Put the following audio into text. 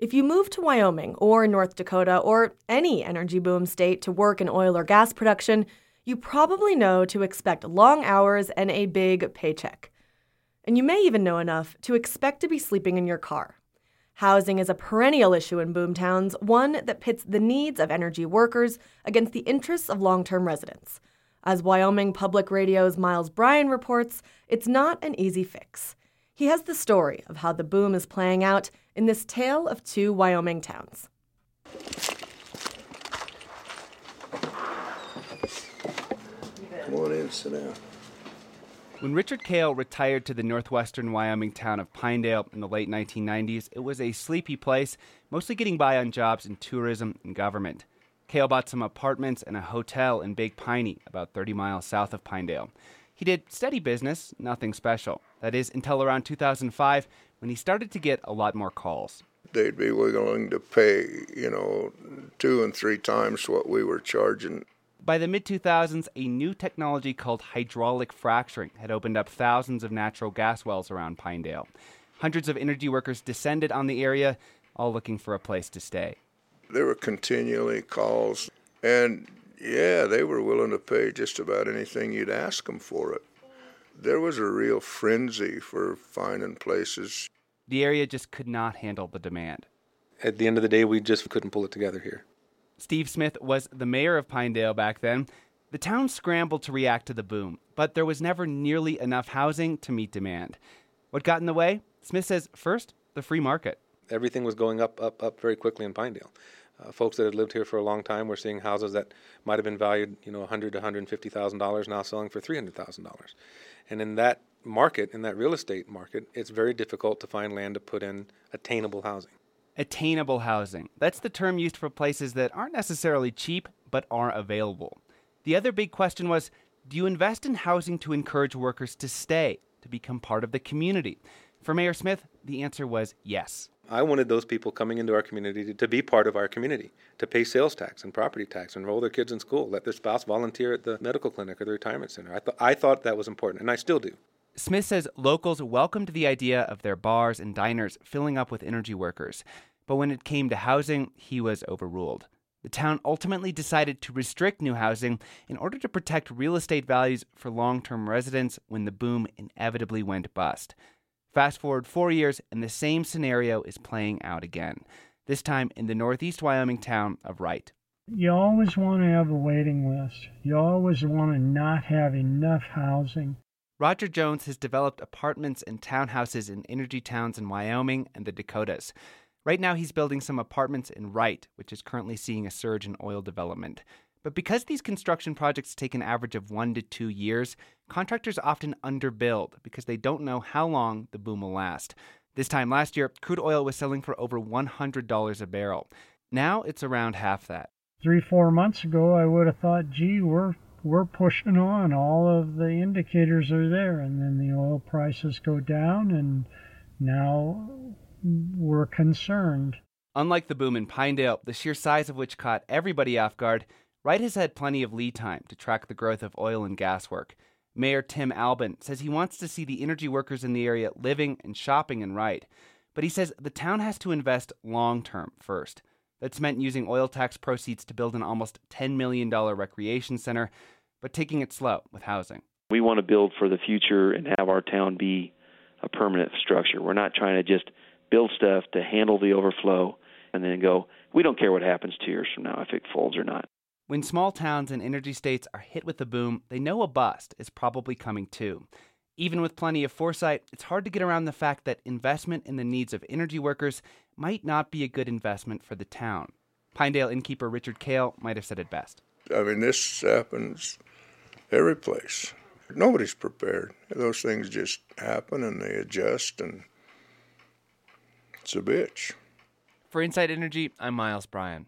If you move to Wyoming or North Dakota or any energy boom state to work in oil or gas production, you probably know to expect long hours and a big paycheck. And you may even know enough to expect to be sleeping in your car. Housing is a perennial issue in boomtowns, one that pits the needs of energy workers against the interests of long term residents. As Wyoming Public Radio's Miles Bryan reports, it's not an easy fix. He has the story of how the boom is playing out in this tale of two Wyoming towns. Come on in, sit down. When Richard Kale retired to the northwestern Wyoming town of Pinedale in the late 1990s, it was a sleepy place, mostly getting by on jobs in tourism and government. Kale bought some apartments and a hotel in Big Piney, about 30 miles south of Pinedale. He did steady business, nothing special. That is, until around 2005 when he started to get a lot more calls. They'd be willing to pay, you know, two and three times what we were charging. By the mid 2000s, a new technology called hydraulic fracturing had opened up thousands of natural gas wells around Pinedale. Hundreds of energy workers descended on the area, all looking for a place to stay. There were continually calls, and yeah, they were willing to pay just about anything you'd ask them for it. There was a real frenzy for finding places. The area just could not handle the demand. At the end of the day, we just couldn't pull it together here. Steve Smith was the mayor of Pinedale back then. The town scrambled to react to the boom, but there was never nearly enough housing to meet demand. What got in the way? Smith says first, the free market. Everything was going up, up, up very quickly in Pinedale. Uh, folks that had lived here for a long time were seeing houses that might have been valued, you know, 100 to 150 thousand dollars, now selling for 300 thousand dollars. And in that market, in that real estate market, it's very difficult to find land to put in attainable housing. Attainable housing. That's the term used for places that aren't necessarily cheap, but are available. The other big question was do you invest in housing to encourage workers to stay, to become part of the community? For Mayor Smith, the answer was yes. I wanted those people coming into our community to, to, be part of our community, to pay sales tax and property tax, enroll their kids in school, let their spouse volunteer at the medical clinic or the retirement center. I, th- I thought that was important, and I still do. Smith says locals welcomed the idea of their bars and diners filling up with energy workers, but when it came to housing, he was overruled. The town ultimately decided to restrict new housing in order to protect real estate values for long term residents when the boom inevitably went bust. Fast forward four years, and the same scenario is playing out again, this time in the northeast Wyoming town of Wright. You always want to have a waiting list. You always want to not have enough housing. Roger Jones has developed apartments and townhouses in energy towns in Wyoming and the Dakotas. Right now, he's building some apartments in Wright, which is currently seeing a surge in oil development. But because these construction projects take an average of one to two years, contractors often underbuild because they don't know how long the boom will last. This time last year, crude oil was selling for over $100 a barrel. Now it's around half that. Three, four months ago, I would have thought, gee, we're we're pushing on. All of the indicators are there, and then the oil prices go down, and now we're concerned. Unlike the boom in Pinedale, the sheer size of which caught everybody off guard, Wright has had plenty of lead time to track the growth of oil and gas work. Mayor Tim Albin says he wants to see the energy workers in the area living and shopping in Wright, but he says the town has to invest long term first. That's meant using oil tax proceeds to build an almost $10 million recreation center, but taking it slow with housing. We want to build for the future and have our town be a permanent structure. We're not trying to just build stuff to handle the overflow and then go, we don't care what happens two years from now if it folds or not. When small towns and energy states are hit with a boom, they know a bust is probably coming too. Even with plenty of foresight, it's hard to get around the fact that investment in the needs of energy workers might not be a good investment for the town. Pinedale innkeeper Richard Kale might have said it best. I mean, this happens every place. Nobody's prepared. Those things just happen and they adjust, and it's a bitch. For Inside Energy, I'm Miles Bryan.